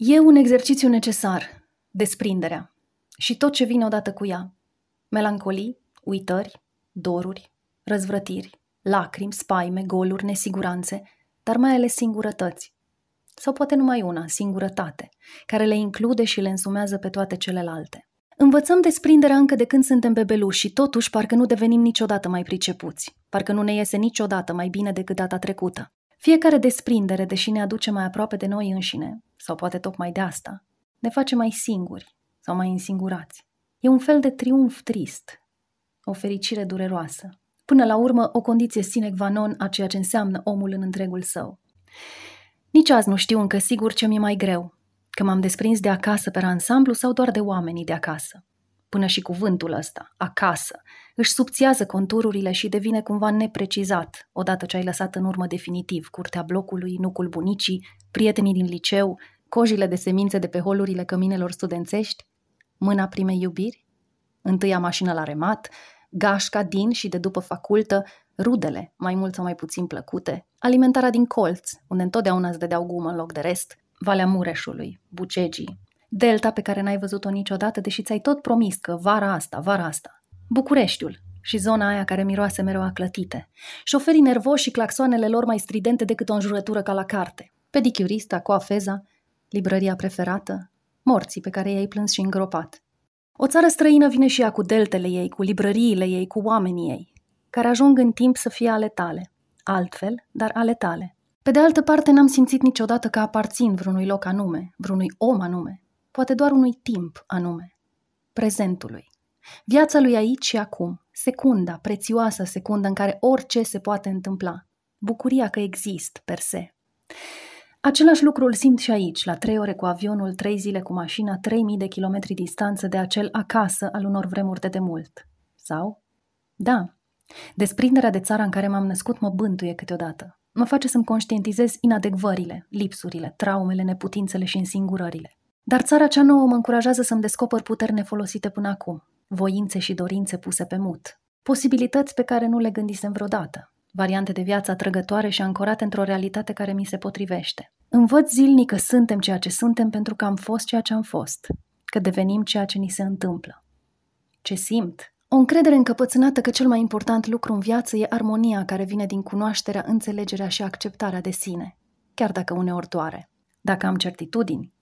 E un exercițiu necesar, desprinderea, și tot ce vine odată cu ea. Melancolii, uitări, doruri, răzvrătiri, lacrimi, spaime, goluri, nesiguranțe, dar mai ales singurătăți. Sau poate numai una, singurătate, care le include și le însumează pe toate celelalte. Învățăm desprinderea încă de când suntem bebeluși și totuși parcă nu devenim niciodată mai pricepuți, parcă nu ne iese niciodată mai bine decât data trecută. Fiecare desprindere, deși ne aduce mai aproape de noi înșine, sau poate tocmai de asta, ne face mai singuri sau mai însingurați. E un fel de triumf trist, o fericire dureroasă, până la urmă o condiție sine qua non a ceea ce înseamnă omul în întregul său. Nici azi nu știu încă sigur ce mi-e mai greu, că m-am desprins de acasă pe ansamblu sau doar de oamenii de acasă. Până și cuvântul ăsta, acasă, își subțiază contururile și devine cumva neprecizat, odată ce ai lăsat în urmă definitiv curtea blocului, nucul bunicii, prietenii din liceu, cojile de semințe de pe holurile căminelor studențești, mâna primei iubiri, întâia mașină la remat, gașca din și de după facultă, rudele, mai mult sau mai puțin plăcute, alimentarea din colț, unde întotdeauna îți dădeau gumă în loc de rest, Valea Mureșului, Bucegii, delta pe care n-ai văzut-o niciodată, deși ți-ai tot promis că vara asta, vara asta, Bucureștiul și zona aia care miroase mereu a clătite, șoferii nervoși și claxoanele lor mai stridente decât o înjurătură ca la carte, pedicurista, coafeza, librăria preferată, morții pe care i-ai plâns și îngropat. O țară străină vine și ea cu deltele ei, cu librăriile ei, cu oamenii ei, care ajung în timp să fie ale tale. Altfel, dar ale tale. Pe de altă parte, n-am simțit niciodată că aparțin vreunui loc anume, vreunui om anume, poate doar unui timp anume, prezentului. Viața lui aici și acum, secunda, prețioasă secundă în care orice se poate întâmpla. Bucuria că exist, per se. Același lucru îl simt și aici, la trei ore cu avionul, trei zile cu mașina, trei mii de kilometri distanță de acel acasă al unor vremuri de demult. Sau? Da, desprinderea de țara în care m-am născut mă bântuie câteodată. Mă face să-mi conștientizez inadecvările, lipsurile, traumele, neputințele și însingurările. Dar țara cea nouă mă încurajează să-mi descoper puteri nefolosite până acum, voințe și dorințe puse pe mut, posibilități pe care nu le gândisem vreodată, variante de viață atrăgătoare și ancorate într-o realitate care mi se potrivește. Învăț zilnic că suntem ceea ce suntem pentru că am fost ceea ce am fost, că devenim ceea ce ni se întâmplă. Ce simt? O încredere încăpățânată că cel mai important lucru în viață e armonia care vine din cunoașterea, înțelegerea și acceptarea de sine, chiar dacă uneori doare. Dacă am certitudini,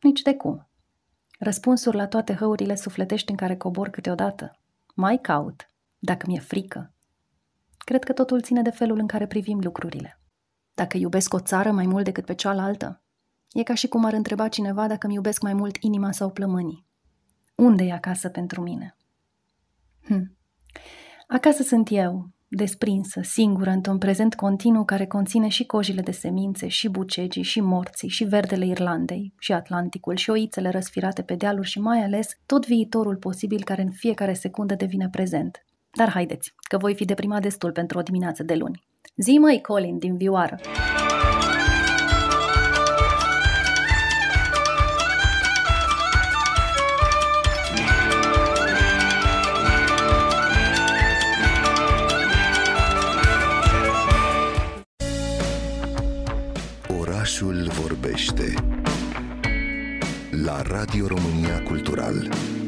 nici de cum. Răspunsuri la toate hăurile sufletești în care cobor câteodată. Mai caut, dacă mi-e frică. Cred că totul ține de felul în care privim lucrurile. Dacă iubesc o țară mai mult decât pe cealaltă, e ca și cum ar întreba cineva dacă mi iubesc mai mult inima sau plămânii. Unde e acasă pentru mine? Hm. Acasă sunt eu, desprinsă, singură, într-un prezent continuu care conține și cojile de semințe, și bucegii, și morții, și verdele Irlandei, și Atlanticul, și oițele răsfirate pe dealuri și mai ales tot viitorul posibil care în fiecare secundă devine prezent. Dar haideți, că voi fi deprimat destul pentru o dimineață de luni. Zi măi, Colin, din vioară! La Radio România Cultural.